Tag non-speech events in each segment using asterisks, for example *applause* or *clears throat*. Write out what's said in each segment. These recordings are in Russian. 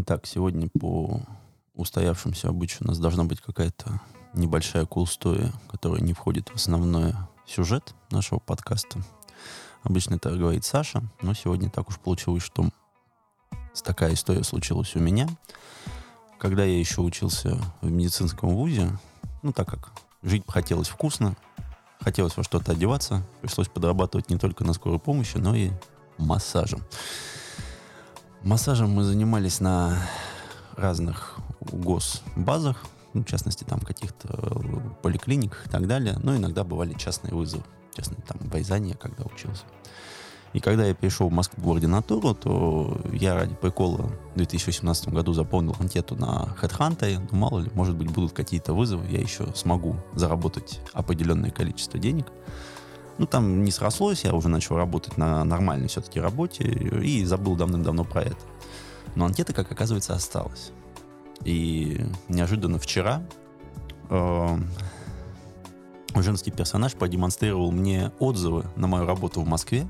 Итак, сегодня по устоявшимся обычаю у нас должна быть какая-то небольшая story, которая не входит в основной сюжет нашего подкаста. Обычно это говорит Саша, но сегодня так уж получилось, что такая история случилась у меня. Когда я еще учился в медицинском вузе, ну так как жить хотелось вкусно, хотелось во что-то одеваться, пришлось подрабатывать не только на скорой помощи, но и массажем. Массажем мы занимались на разных госбазах, ну, в частности, там каких-то поликлиниках и так далее. Но иногда бывали частные вызовы. Честно, там в Айзане когда учился. И когда я перешел в Москву в ординатуру, то я ради прикола в 2018 году заполнил анкету на HeadHunter. Ну, мало ли, может быть, будут какие-то вызовы, я еще смогу заработать определенное количество денег. Ну, там не срослось, я уже начал работать на нормальной все-таки работе и забыл давным-давно про это. Но анкета, как оказывается, осталась. И неожиданно вчера э, женский персонаж продемонстрировал мне отзывы на мою работу в Москве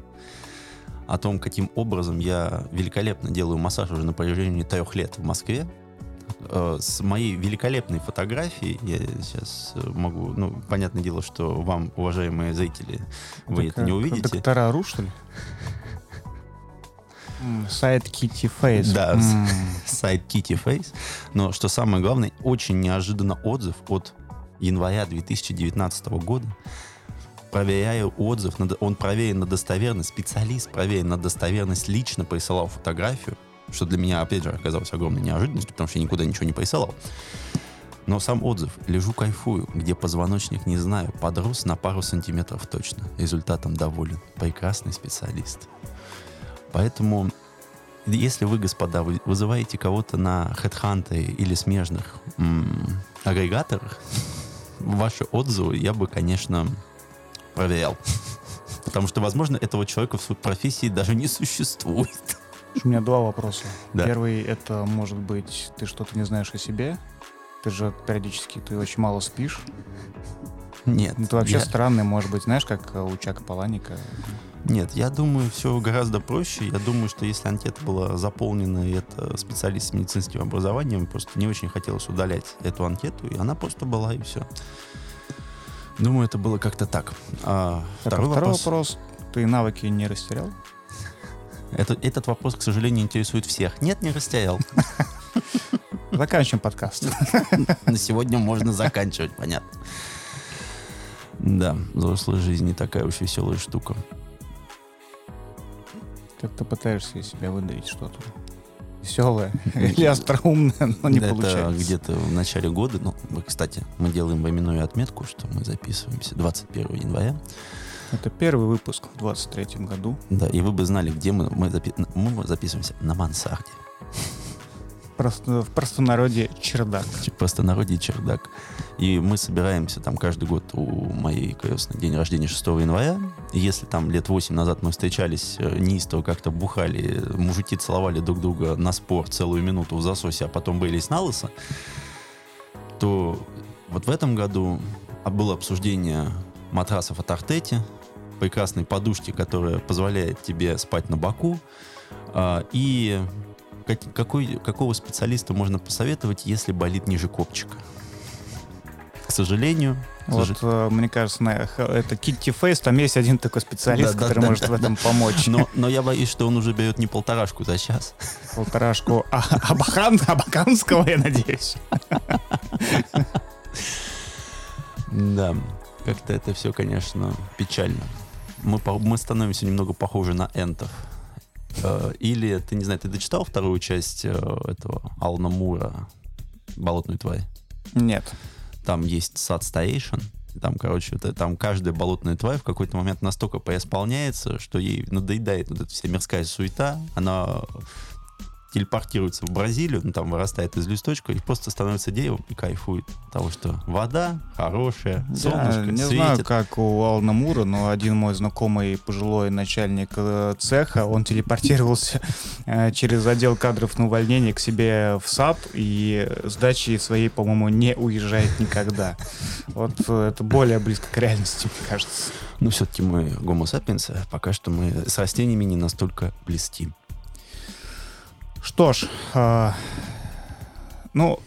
о том, каким образом я великолепно делаю массаж уже на протяжении трех лет в Москве. Э, с моей великолепной фотографией я сейчас могу... Ну, понятное дело, что вам, уважаемые зрители, вы так, это не увидите. Доктора Ру, что ли? Сайт Kitty Face. Да, *laughs* сайт Kitty Face. Но что самое главное, очень неожиданно отзыв от января 2019 года проверяю отзыв, он проверен на достоверность, специалист проверен на достоверность, лично присылал фотографию, что для меня, опять же, оказалось огромной неожиданностью, потому что я никуда ничего не присылал. Но сам отзыв «Лежу, кайфую», где позвоночник, не знаю, подрос на пару сантиметров точно. Результатом доволен. Прекрасный специалист. Поэтому, если вы, господа, вы вызываете кого-то на HeadHunter или смежных м- агрегаторах, ваши отзывы я бы, конечно, проверял. *laughs* Потому что, возможно, этого человека в профессии даже не существует. У меня два вопроса. Да. Первый — это, может быть, ты что-то не знаешь о себе? Ты же периодически, ты очень мало спишь. Нет. Это вообще я... странный, может быть, знаешь, как у Чака Паланика. Нет, я думаю, все гораздо проще. Я думаю, что если анкета была заполнена, и это специалист с медицинским образованием, просто не очень хотелось удалять эту анкету, и она просто была, и все. Думаю, это было как-то так. А, второй, второй вопрос. вопрос. Ты навыки не растерял? Это, этот вопрос, к сожалению, интересует всех. Нет, не растерял. *laughs* Заканчиваем подкаст. На сегодня можно заканчивать, понятно. Да, взрослая жизнь не такая уж веселая штука. Как ты пытаешься из себя выдавить что-то веселое или остроумное, но не Это получается. где-то в начале года. Ну, кстати, мы делаем временную отметку, что мы записываемся 21 января. Это первый выпуск в 23 году. Да, и вы бы знали, где мы, мы, запи мы записываемся. На мансарде. Просто, в простонародье чердак. В простонародье чердак. И мы собираемся там каждый год у моей крестной день рождения 6 января. И если там лет 8 назад мы встречались э, неистово, как-то бухали, мужики целовали друг друга на спор целую минуту в засосе, а потом брились на лысо, то вот в этом году было обсуждение матрасов от Артети, прекрасной подушки, которая позволяет тебе спать на боку, а, и какой, какого специалиста можно посоветовать, если болит ниже копчика? К сожалению. Вот, сож... Э, мне кажется, на, это Kitty Face, там есть один такой специалист, да, который да, может да, в этом да. помочь. Но, но я боюсь, что он уже берет не полторашку за час. Полторашку а, Абахан, Абаканского, я надеюсь. Да, как-то это все, конечно, печально. Мы, мы становимся немного похожи на энтов. Э, или, ты не знаю, ты дочитал вторую часть э, этого Алана Мура «Болотную тварь»? Нет. Там есть сад старейшин, там, короче, это, там каждая болотная тварь в какой-то момент настолько поисполняется, что ей надоедает вот эта вся мирская суета, она телепортируется в Бразилию, ну, там вырастает из листочка и просто становится деревом и кайфует. Потому что вода хорошая, солнышко Я не светит. знаю, как у Алана Мура, но один мой знакомый пожилой начальник э, цеха, он телепортировался э, через отдел кадров на увольнение к себе в сад и с дачи своей, по-моему, не уезжает никогда. Вот э, это более близко к реальности, мне кажется. Ну, все-таки мы гомо сапиенсы, пока что мы с растениями не настолько близки. Что ж, э, Ну,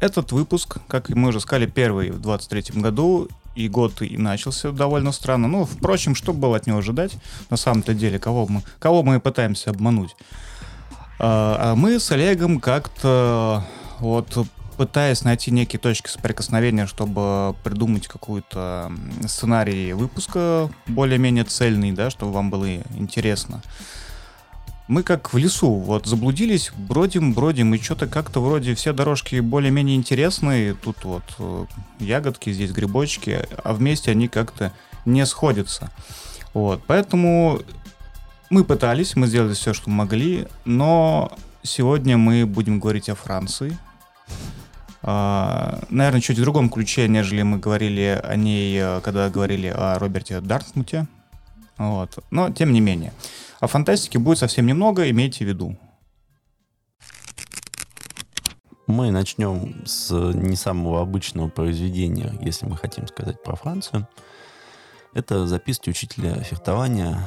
этот выпуск, как мы уже сказали, первый в 23 году, и год и начался довольно странно. Ну, впрочем, что было от него ожидать? На самом-то деле, кого мы, кого мы пытаемся обмануть? А, а мы с Олегом как-то вот пытаясь найти некие точки соприкосновения, чтобы придумать какой-то сценарий выпуска более-менее цельный, да, чтобы вам было интересно. Мы как в лесу, вот заблудились, бродим, бродим, и что-то как-то вроде все дорожки более-менее интересные. Тут вот э, ягодки, здесь грибочки, а вместе они как-то не сходятся. Вот, поэтому мы пытались, мы сделали все, что могли, но сегодня мы будем говорить о Франции, а, наверное, чуть в другом ключе, нежели мы говорили о ней, э, когда говорили о Роберте Дартмуте. Вот. Но, тем не менее. О фантастике будет совсем немного, имейте в виду. Мы начнем с не самого обычного произведения, если мы хотим сказать про Францию. Это записки учителя фехтования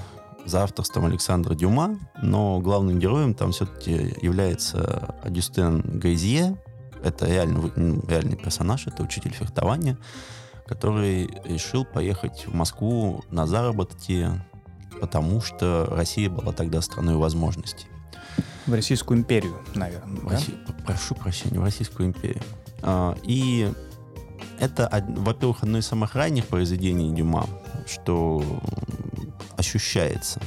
за авторством Александра Дюма, но главным героем там все-таки является Агюстен Гайзье, это реально, ну, реальный персонаж, это учитель фехтования, который решил поехать в Москву на заработки, потому что Россия была тогда страной возможностей. В Российскую империю, наверное. В Росси... Прошу прощения, в Российскую империю. А, и это, во-первых, одно из самых ранних произведений Дюма, что ощущается.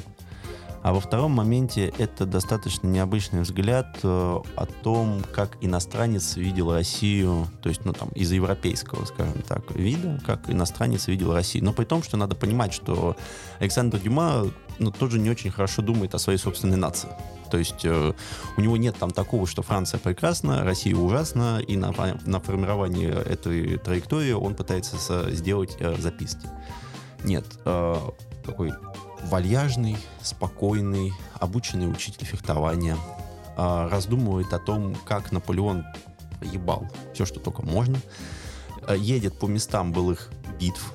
А во втором моменте это достаточно необычный взгляд э, о том, как иностранец видел Россию, то есть, ну, там, из европейского, скажем так, вида, как иностранец видел Россию. Но при том, что надо понимать, что Александр Дюма, ну, тоже не очень хорошо думает о своей собственной нации. То есть э, у него нет там такого, что Франция прекрасна, Россия ужасна, и на, на формировании этой траектории он пытается сделать э, записки. Нет, э, такой вальяжный, спокойный, обученный учитель фехтования, э, раздумывает о том, как Наполеон ебал все, что только можно, э, едет по местам былых битв,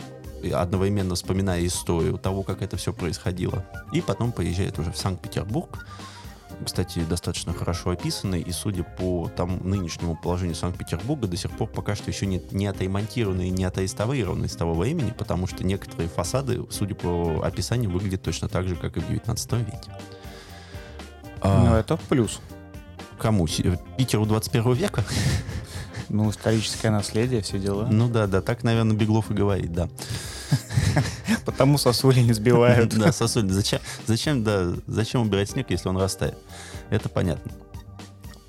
одновременно вспоминая историю того, как это все происходило, и потом поезжает уже в Санкт-Петербург, кстати, достаточно хорошо описанный, и судя по там нынешнему положению Санкт-Петербурга, до сих пор пока что еще не, не отремонтированы и не отреставрированы с того времени, потому что некоторые фасады, судя по описанию, выглядят точно так же, как и в 19 веке. Ну, а, это плюс. Кому? Питеру 21 века? Ну, историческое наследие, все дела. Ну да, да, так, наверное, Беглов и говорит, да. Потому сосули не сбивают. Да, сосули. Зачем, зачем, да, зачем убирать снег, если он растает? Это понятно.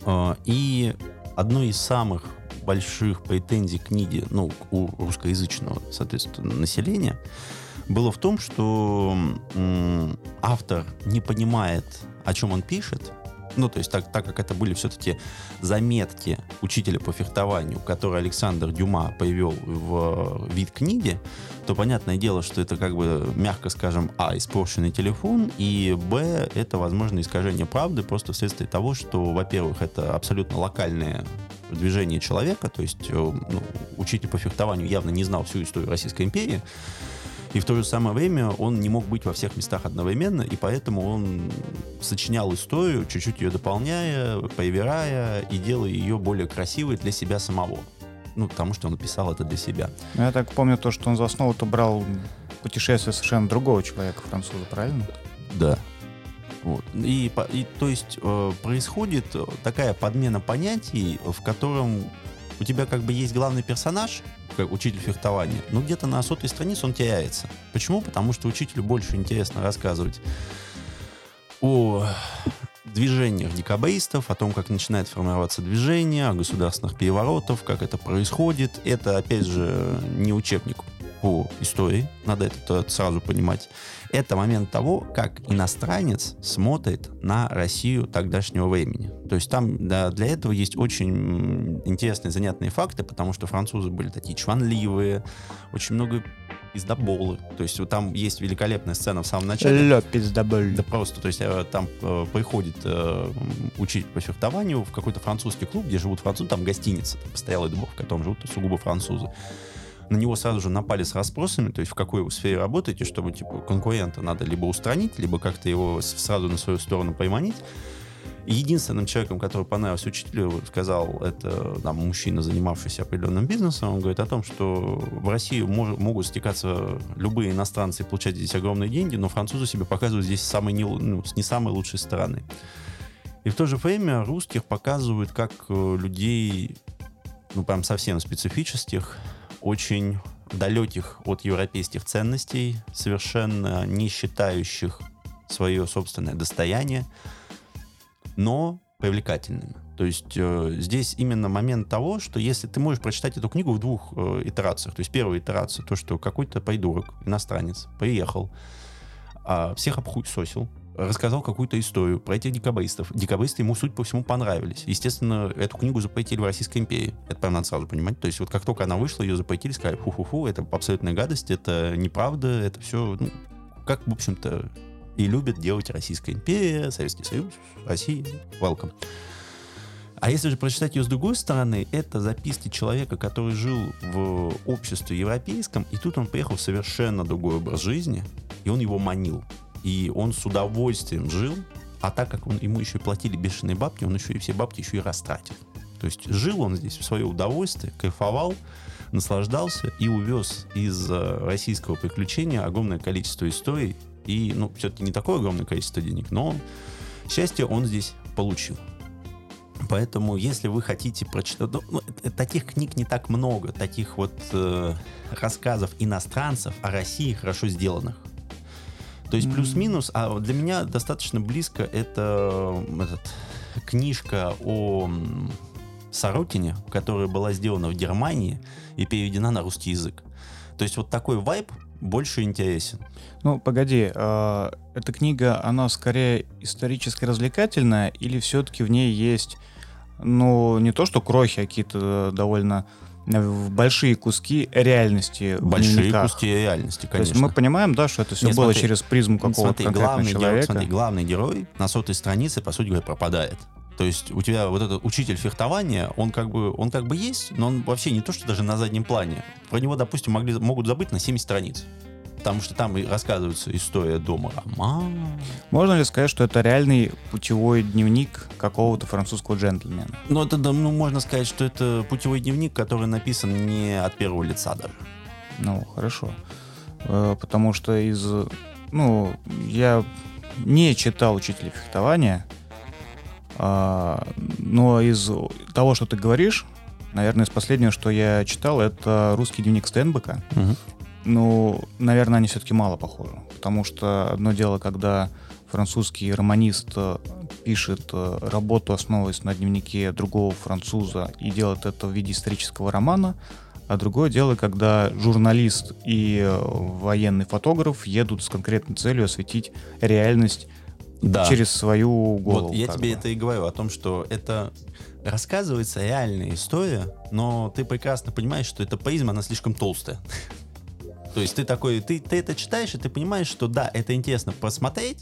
А, и одной из самых больших претензий книги, ну, у русскоязычного, соответственно, населения, было в том, что автор не понимает, о чем он пишет, ну, то есть так, так как это были все-таки заметки учителя по фехтованию, которые Александр Дюма привел в вид книги, то понятное дело, что это как бы, мягко скажем, а, испорченный телефон, и б, это, возможно, искажение правды просто вследствие того, что, во-первых, это абсолютно локальное движение человека, то есть э, ну, учитель по фехтованию явно не знал всю историю Российской империи, и в то же самое время он не мог быть во всех местах одновременно, и поэтому он сочинял историю, чуть-чуть ее дополняя, проверяя и делая ее более красивой для себя самого. Ну, потому что он писал это для себя. Ну, я так помню то, что он за основу-то брал путешествие совершенно другого человека, француза, правильно? Да. Вот. И, и то есть э, происходит такая подмена понятий, в котором у тебя как бы есть главный персонаж, как учитель фехтования, но где-то на сотой странице он теряется. Почему? Потому что учителю больше интересно рассказывать о движениях декабристов, о том, как начинает формироваться движение, о государственных переворотах, как это происходит. Это, опять же, не учебник по истории, надо это сразу понимать. Это момент того, как иностранец смотрит на Россию тогдашнего времени. То есть там да, для этого есть очень интересные, занятные факты, потому что французы были такие чванливые, очень много пиздоболы. То есть там есть великолепная сцена в самом начале. Лё, пиздобол. Да просто, то есть э, там э, приходит э, учить по фехтованию в какой-то французский клуб, где живут французы, там гостиница, там постоялый двор, в котором живут сугубо французы на него сразу же напали с расспросами, то есть в какой вы сфере работаете, чтобы типа конкурента надо либо устранить, либо как-то его сразу на свою сторону пойманить. Единственным человеком, который понравился учителю, сказал, это там, мужчина, занимавшийся определенным бизнесом, он говорит о том, что в России мож, могут стекаться любые иностранцы и получать здесь огромные деньги, но французы себя показывают здесь самой не, ну, с не самой лучшей стороны. И в то же время русских показывают как э, людей, ну, прям совсем специфических, очень далеких от европейских ценностей, совершенно не считающих свое собственное достояние, но привлекательными. То есть э, здесь именно момент того, что если ты можешь прочитать эту книгу в двух э, итерациях. То есть первая итерация, то, что какой-то придурок, иностранец, приехал, э, всех обхуесосил, рассказал какую-то историю про этих декабристов. Декабристы ему, суть по всему, понравились. Естественно, эту книгу запретили в Российской империи. Это прям надо сразу понимать. То есть вот как только она вышла, ее запретили, сказали, фу-фу-фу, это абсолютная гадость, это неправда, это все, ну, как, в общем-то, и любит делать Российская империя, Советский Союз, Россия, welcome. А если же прочитать ее с другой стороны, это записки человека, который жил в обществе европейском, и тут он приехал в совершенно другой образ жизни, и он его манил. И он с удовольствием жил, а так как он, ему еще и платили бешеные бабки, он еще и все бабки еще и растратил. То есть жил он здесь в свое удовольствие, кайфовал, наслаждался и увез из э, российского приключения огромное количество историй. И, ну, все-таки не такое огромное количество денег, но счастье он здесь получил. Поэтому, если вы хотите прочитать... Ну, ну таких книг не так много, таких вот э, рассказов иностранцев о России хорошо сделанных. То есть плюс-минус, а для меня достаточно близко это этот, книжка о Сорокине, которая была сделана в Германии и переведена на русский язык. То есть вот такой вайб больше интересен. Ну, погоди, э, эта книга, она скорее исторически развлекательная или все-таки в ней есть, ну, не то что крохи, а какие-то довольно в большие куски реальности большие дневниках. куски реальности, конечно. То есть мы понимаем, да, что это все Нет, было смотри, через призму какого-то конкретного главный человека. Герой, смотри, главный герой на сотой странице, по сути говоря, пропадает. То есть у тебя вот этот учитель фехтования, он как бы, он как бы есть, но он вообще не то, что даже на заднем плане. Про него, допустим, могли, могут забыть на 70 страниц потому что там и рассказывается история дома Рома. Можно ли сказать, что это реальный путевой дневник какого-то французского джентльмена? Ну, это, ну, можно сказать, что это путевой дневник, который написан не от первого лица даже. Ну, хорошо. Э, потому что из... Ну, я не читал «Учителя фехтования», а, но из того, что ты говоришь, наверное, из последнего, что я читал, это «Русский дневник Стенбека». Угу. Ну, наверное, они все-таки мало похожи. Потому что одно дело, когда французский романист э, пишет э, работу, основываясь на дневнике другого француза, и делает это в виде исторического романа, а другое дело, когда журналист и э, военный фотограф едут с конкретной целью осветить реальность да. через свою голову. Вот я тебе бы. это и говорю о том, что это рассказывается реальная история, но ты прекрасно понимаешь, что эта призма, она слишком толстая. То есть ты такой, ты, ты это читаешь, и ты понимаешь, что да, это интересно посмотреть,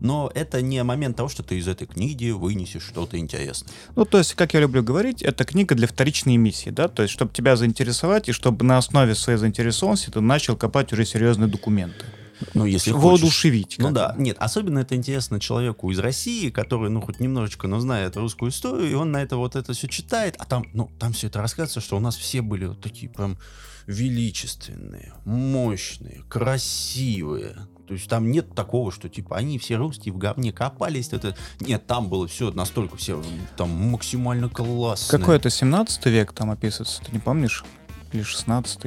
но это не момент того, что ты из этой книги вынесешь что-то интересное. Ну, то есть, как я люблю говорить, это книга для вторичной миссии, да, то есть, чтобы тебя заинтересовать, и чтобы на основе своей заинтересованности ты начал копать уже серьезные документы. Ну, если Воодушевить. Ну да, нет, особенно это интересно человеку из России, который, ну, хоть немножечко, но знает русскую историю, и он на это вот это все читает, а там, ну, там все это рассказывается, что у нас все были вот такие прям величественные, мощные, красивые. То есть там нет такого, что типа они все русские в говне копались. Это... Нет, там было все настолько все там максимально классно. Какой это 17 век там описывается, ты не помнишь? Или 16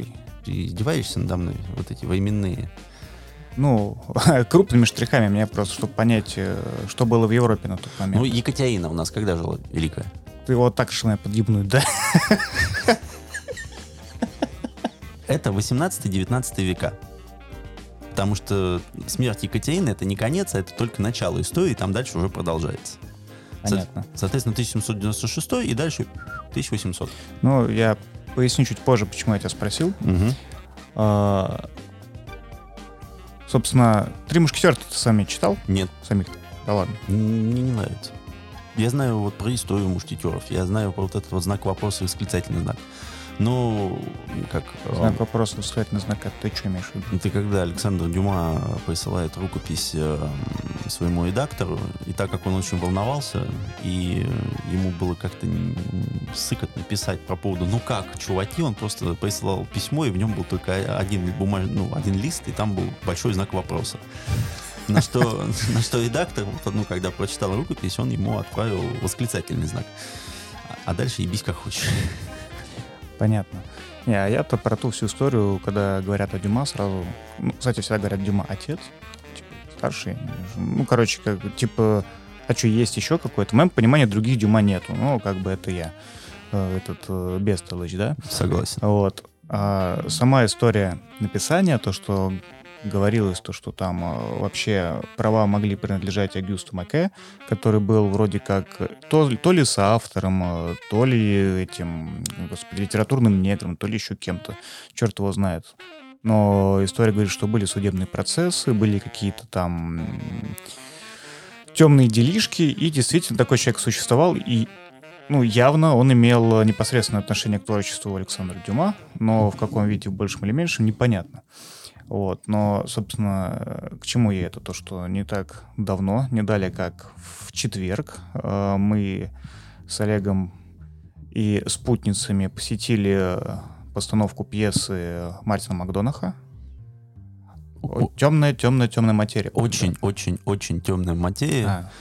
Ты издеваешься надо мной, вот эти временные? Ну, *laughs* крупными штрихами мне просто, чтобы понять, э, что было в Европе на тот момент. Ну, Екатерина у нас когда жила великая? Ты вот так решил меня подъебнуть, да? *laughs* это 18-19 века. Потому что смерть Екатерины это не конец, а это только начало истории, и там дальше уже продолжается. Понятно. Соответственно, 1796 и дальше 1800. Ну, я поясню чуть позже, почему я тебя спросил. Угу. А, собственно, «Три мушкетера» ты сами читал? Нет. Самих? Да ладно. Мне не нравится. Я знаю вот про историю мушкетеров, я знаю про вот этот вот знак вопроса, восклицательный знак. Ну, как... Знак вопроса, восклицательный знак, а ты что имеешь в виду? Ты когда Александр Дюма присылает рукопись э, своему редактору, и так как он очень волновался, и ему было как-то сыкотно писать по поводу, ну как, чуваки, он просто присылал письмо, и в нем был только один бумаж... ну, один лист, и там был большой знак вопроса. На что, *laughs* на что редактор, ну, когда прочитал рукопись, он ему отправил восклицательный знак. А дальше ебись как хочешь. Понятно. Не, а я-то про ту всю историю, когда говорят о Дюма, сразу... Ну, кстати, всегда говорят Дюма отец, типа, старший. Ну, короче, как, типа, а что, есть еще какой-то? В моем понимании других Дюма нету. Ну, как бы это я, э, этот э, Бестолыч, да? Согласен. Вот. А сама история написания, то, что говорилось то, что там э, вообще права могли принадлежать Агюсту Маке, который был вроде как то, то ли соавтором, э, то ли этим, господи, литературным негром, то ли еще кем-то. Черт его знает. Но история говорит, что были судебные процессы, были какие-то там темные делишки, и действительно такой человек существовал, и ну, явно он имел непосредственное отношение к творчеству Александра Дюма, но в каком виде, в большем или меньшем, непонятно. Вот. Но, собственно, к чему я это? То, что не так давно, не далее как в четверг, э, мы с Олегом и спутницами посетили постановку пьесы Мартина Макдонаха. Темная, темная, темная материя. Очень, да. очень, очень темная материя. А.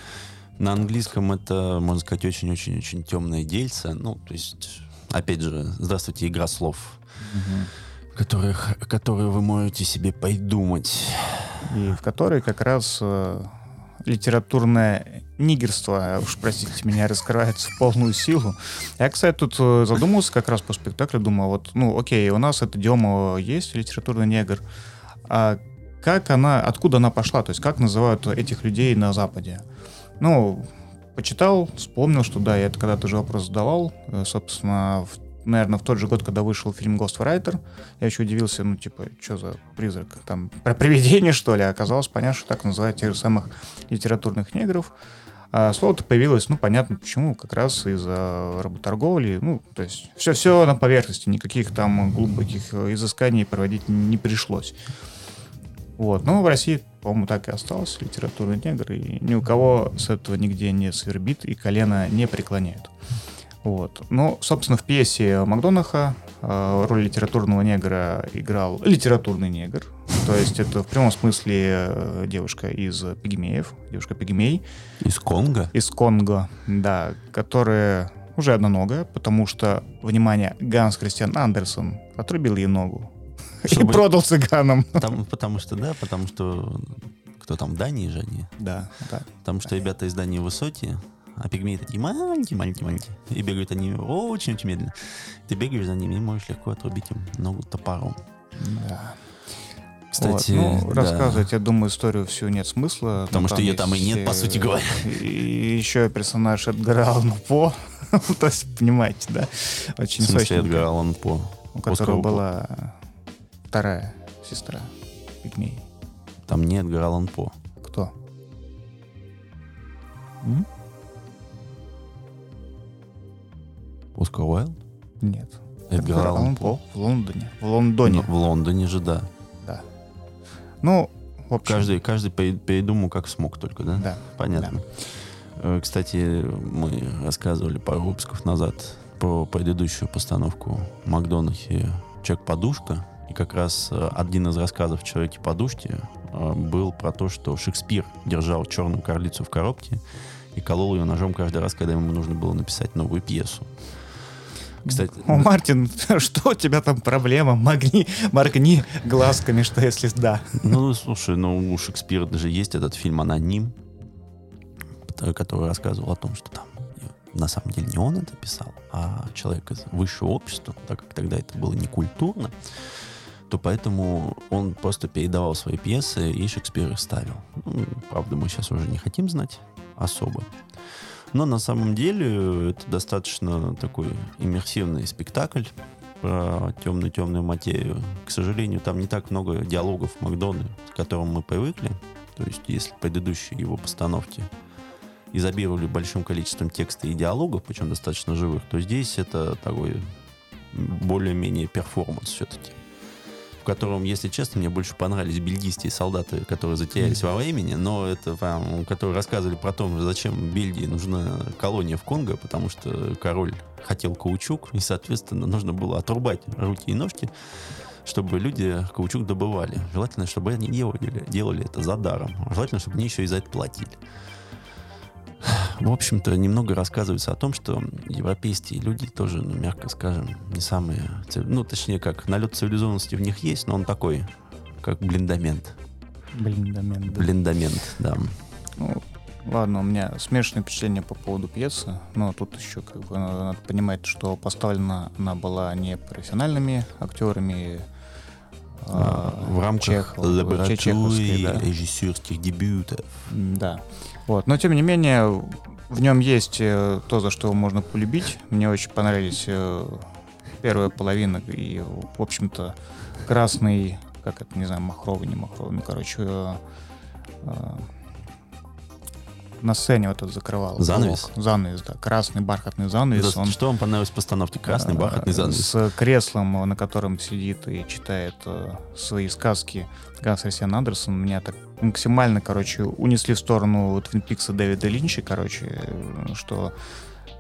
На английском это, можно сказать, очень-очень-очень темное дельце. Ну, то есть, опять же, здравствуйте, игра слов. Угу которых, которые вы можете себе придумать. И в которой как раз э, литературное нигерство, уж простите меня, раскрывается в полную силу. Я, кстати, тут э, задумался как раз по спектаклю, думал, вот, ну, окей, у нас это Дема есть, литературный негр, а как она, откуда она пошла, то есть как называют этих людей на Западе? Ну, почитал, вспомнил, что да, я это когда-то же вопрос задавал, э, собственно, в наверное, в тот же год, когда вышел фильм Ghostwriter, я еще удивился, ну, типа, что за призрак? Там, про привидение, что ли? Оказалось, понятно, что так называют тех же самых литературных негров. А слово-то появилось, ну, понятно почему, как раз из-за работорговли, ну, то есть все-все на поверхности, никаких там глубоких изысканий проводить не пришлось. Вот, но в России, по-моему, так и осталось литературный негр, и ни у кого с этого нигде не свербит и колено не преклоняют. Вот. Ну, собственно, в пьесе Макдонаха э, роль литературного негра играл литературный негр. То есть это в прямом смысле э, девушка из пигмеев, девушка-пигмей. Из Конго? Из Конго, да, которая уже одноногая, потому что, внимание, Ганс Кристиан Андерсон отрубил ей ногу. *laughs* Чтобы... И продал цыганам. Потому, потому что, да, потому что кто там, Дании же они? Да, да. Потому что ребята из Дании высокие, а пигмеи такие маленькие, маленькие, маленькие. И бегают они очень-очень медленно. Ты бегаешь за ними и можешь легко отрубить им ногу топором. Да. Кстати, вот, ну, да. рассказывать, я думаю, историю всю нет смысла. Потому что ее там и нет, по сути говоря. И еще персонаж Эдгара Аллана По. *laughs* То есть, понимаете, да? Очень В смысле Эдгар Аллан По? У которого была вторая сестра Пигмей. Там не Эдгар Аллан По. Кто? М? Оскар Уайлд? Нет. Эдгар Аллан По. В Лондоне. В Лондоне. Ну, в Лондоне же, да. Да. Ну, в общем... Каждый, каждый передумал как смог только, да? Да. Понятно. Да. Э, кстати, мы рассказывали пару выпусков назад про предыдущую постановку Макдонахи «Человек-подушка». И как раз э, один из рассказов «Человеке-подушке» э, был про то, что Шекспир держал черную карлицу в коробке и колол ее ножом каждый раз, когда ему нужно было написать новую пьесу. Кстати, О, Мартин, *laughs* что у тебя там проблема? Моргни, моргни глазками, что если да. Ну, слушай, ну у Шекспира даже есть этот фильм «Аноним», который рассказывал о том, что там на самом деле не он это писал, а человек из высшего общества, так как тогда это было не культурно, то поэтому он просто передавал свои пьесы, и Шекспир их ставил. Ну, правда, мы сейчас уже не хотим знать особо. Но на самом деле это достаточно такой иммерсивный спектакль про темную-темную материю. К сожалению, там не так много диалогов в Макдоне, к которым мы привыкли. То есть, если предыдущие его постановки изобиловали большим количеством текста и диалогов, причем достаточно живых, то здесь это такой более-менее перформанс все-таки. Котором, если честно, мне больше понравились бельгийские солдаты, которые затерялись во времени, но это прям, которые рассказывали про то, зачем Бельгии нужна колония в Конго, потому что король хотел каучук, и, соответственно, нужно было отрубать руки и ножки, чтобы люди каучук добывали. Желательно, чтобы они делали, делали это за даром. Желательно, чтобы они еще и за это платили в общем-то, немного рассказывается о том, что европейские люди тоже, ну, мягко скажем, не самые... Ну, точнее, как, налет цивилизованности в них есть, но он такой, как блиндамент. Блиндамент. Да. Блиндамент, да. Ну, ладно, у меня смешанное впечатление по поводу пьесы, но тут еще как бы надо понимать, что поставлена она была не профессиональными актерами, а, в рамках Чехов, лаборатории да. режиссерских дебютов. Да. Вот. Но тем не менее, в нем есть э, то, за что можно полюбить. Мне очень понравились э, первая половина и, в общем-то, красный, как это, не знаю, махровый, не махровый, ну, короче, э, на сцене вот это закрывал. Занавес? Блок. Занавес, да. Красный бархатный занавес. Да, он, что вам понравилось в постановке? Красный бархатный занавес? С креслом, на котором сидит и читает свои сказки Ганс Христиан Андерсон. Меня так максимально, короче, унесли в сторону Твин Пикса Дэвида Линча, короче, что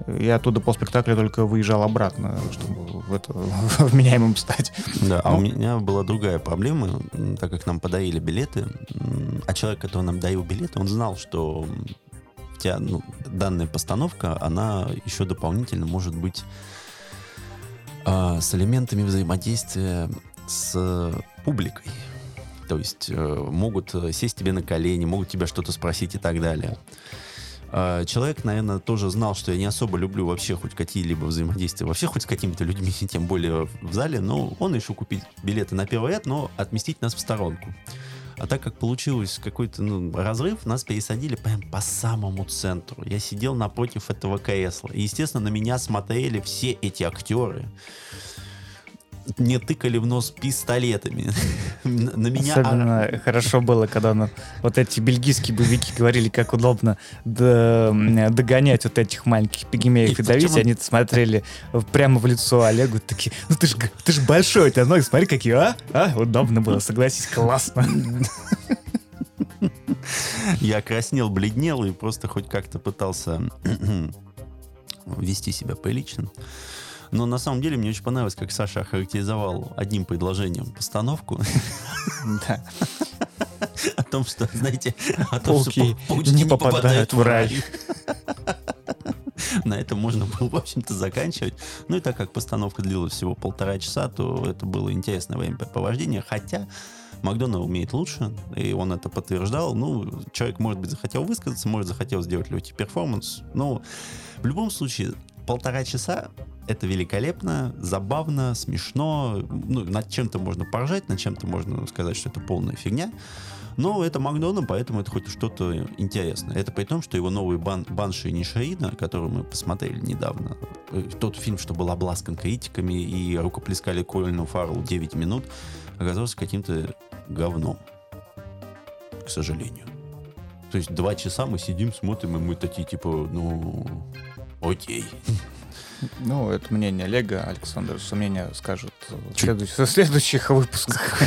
я оттуда по спектаклю только выезжал обратно, чтобы в это *laughs* вменяемым стать. Да, а у ну. меня была другая проблема, так как нам подарили билеты, а человек, который нам дарил билеты, он знал, что тебя, ну, данная постановка, она еще дополнительно может быть э, с элементами взаимодействия с публикой. То есть э, могут сесть тебе на колени, могут тебя что-то спросить и так далее. Э, человек, наверное, тоже знал, что я не особо люблю вообще хоть какие-либо взаимодействия, вообще хоть с какими-то людьми, *laughs* тем более в зале, но он решил купить билеты на первый ряд, но отместить нас в сторонку. А так как получилось какой-то ну, разрыв, нас пересадили прям по самому центру. Я сидел напротив этого кресла. И, естественно, на меня смотрели все эти актеры мне тыкали в нос пистолетами. *laughs* на меня... Особенно хорошо было, когда на, вот эти бельгийские боевики говорили, как удобно догонять вот этих маленьких пигмеев и, давить. Они смотрели прямо в лицо Олегу, такие, ну ты же ты ж большой, у тебя ноги, смотри, какие, а? А? Удобно было, согласись, классно. Я краснел, бледнел и просто хоть как-то пытался *clears throat* вести себя прилично. Но на самом деле мне очень понравилось, как Саша охарактеризовал одним предложением постановку. *laughs* Да. О том, что, знаете, о том, что пауки не попадают в рай. *laughs* На этом можно было, в общем-то, заканчивать. Ну и так как постановка длилась всего полтора часа, то это было интересное времяпрепровождение. Хотя Макдональд умеет лучше, и он это подтверждал. Ну, человек, может быть, захотел высказаться, может, захотел сделать легкий перформанс. Но в любом случае, полтора часа это великолепно, забавно, смешно. Ну, над чем-то можно поржать, над чем-то можно сказать, что это полная фигня. Но это Макдональд, поэтому это хоть что-то интересное. Это при том, что его новый бан, Банши Нишаида, который мы посмотрели недавно, э, тот фильм, что был обласкан критиками и рукоплескали Колину Фаррелл 9 минут, оказался каким-то говном. К сожалению. То есть два часа мы сидим, смотрим, и мы такие, типа, ну, окей. Ну, это мнение Олега. Александр мнение скажет в следующих, следующих выпусках.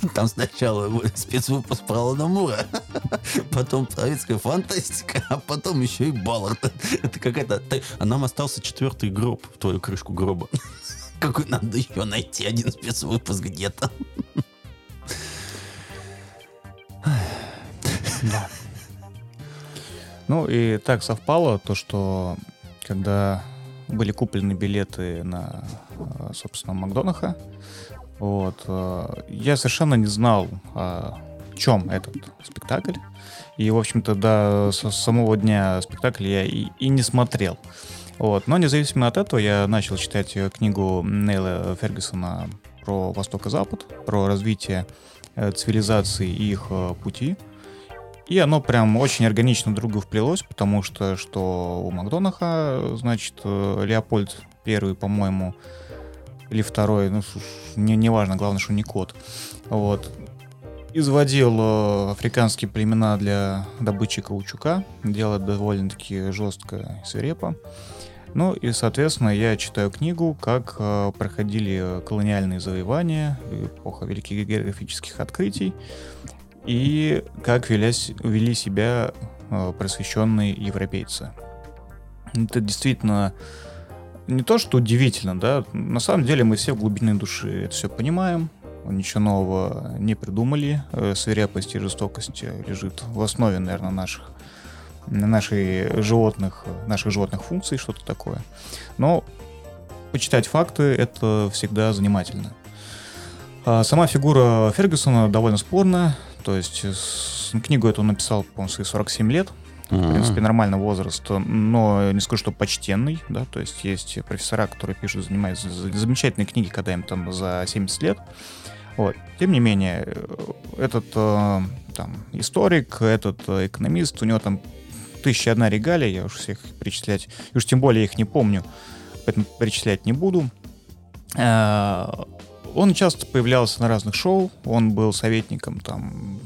*laughs* Там сначала спецвыпуск про Алана Мура, *laughs* потом советская фантастика, а потом еще и Баллард. *laughs* Это какая-то... А нам остался четвертый гроб в твою крышку гроба. Какой надо еще найти один спецвыпуск где-то. Да. Ну и так совпало то, что когда были куплены билеты на, э, собственно, Макдонаха, вот, э, я совершенно не знал, о чем этот спектакль. И, в общем-то, до самого дня спектакля я и, и не смотрел. Вот. Но независимо от этого, я начал читать книгу Нейла Фергюсона про Восток и Запад, про развитие э, цивилизации и их пути. И оно прям очень органично друг другу вплелось, потому что что у Макдонаха, значит, э, Леопольд первый, по-моему, или второй, ну, не, не важно, главное, что не кот. Вот. Изводил э, африканские племена для добычи каучука. Делает довольно-таки жестко и свирепо. Ну и, соответственно, я читаю книгу, как э, проходили колониальные завоевания, эпоха великих географических открытий, и как вели, вели себя э, просвещенные европейцы. Это действительно не то, что удивительно, да, на самом деле мы все в глубине души это все понимаем, ничего нового не придумали, э, свирепость и жестокость лежит в основе, наверное, наших наших животных, наших животных функций, что-то такое. Но почитать факты — это всегда занимательно. А сама фигура Фергюсона довольно спорная. То есть книгу эту он написал, по-моему, свои 47 лет. В принципе, нормальный возраст, но не скажу, что почтенный, да, то есть есть профессора, которые пишут, занимаются замечательные книги, когда им там за 70 лет. Вот. Тем не менее, э, этот э, там, историк, этот э, экономист, у него там тысяча одна регалия, я уж всех перечислять, и уж тем более их не помню, поэтому перечислять не буду. Он часто появлялся на разных шоу, он был советником там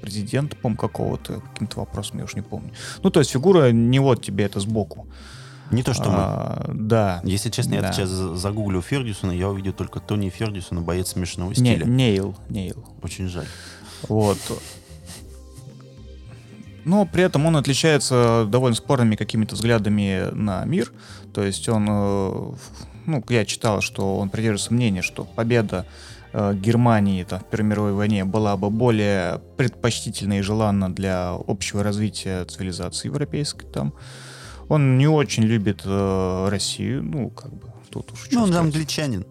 президента, по какого-то, каким-то вопросом, я уж не помню. Ну, то есть фигура не вот тебе это сбоку. Не то, что а, мы. Да. Если честно, да. я сейчас загуглю Фергюсона, я увидел только Тони Фергюсона, боец смешанного стиля. Не, Нейл, Нейл. Очень жаль. Вот. Но при этом он отличается довольно спорными какими-то взглядами на мир. То есть он, э, ну, я читал, что он придерживается мнения, что победа э, Германии там, в Первой мировой войне была бы более предпочтительна и желанна для общего развития цивилизации европейской там. Он не очень любит э, Россию, ну, как бы, тут уж Ну, он сказать. англичанин.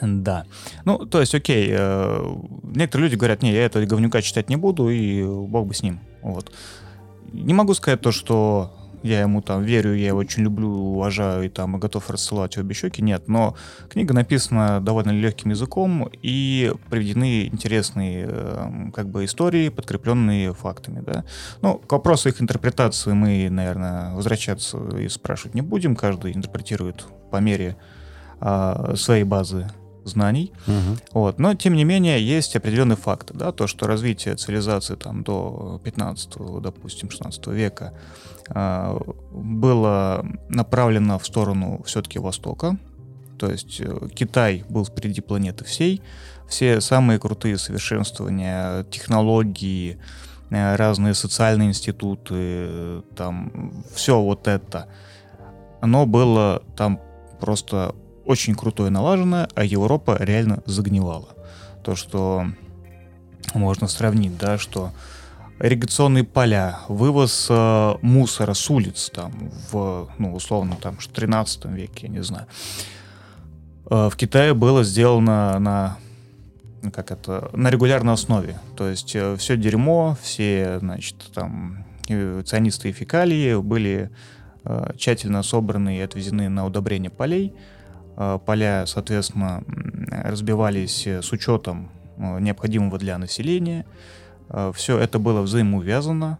Да. Ну, то есть, окей, э, некоторые люди говорят, не, я этого говнюка читать не буду, и бог бы с ним. Вот. Не могу сказать то, что я ему там верю, я его очень люблю, уважаю и там готов рассылать обе щеки. Нет, но книга написана довольно легким языком и приведены интересные э, как бы истории, подкрепленные фактами, да. Ну, к вопросу их интерпретации мы, наверное, возвращаться и спрашивать не будем. Каждый интерпретирует по мере э, своей базы знаний. Угу. Вот. Но, тем не менее, есть определенные факты. Да? То, что развитие цивилизации там, до 15 допустим, 16 века было направлено в сторону все-таки Востока. То есть э, Китай был впереди планеты всей. Все самые крутые совершенствования, технологии, э, разные социальные институты, там все вот это, оно было там просто очень крутое налаженное, а Европа реально загнивала. То, что можно сравнить, да, что ирригационные поля, вывоз э, мусора с улиц, там, в, ну, условно, там, в 13 веке, я не знаю, э, в Китае было сделано на как это, на регулярной основе. То есть э, все дерьмо, все, значит, там, цианистые фекалии были э, тщательно собраны и отвезены на удобрение полей, Э, поля, соответственно, разбивались э, с учетом э, необходимого для населения. Все это было взаимоувязано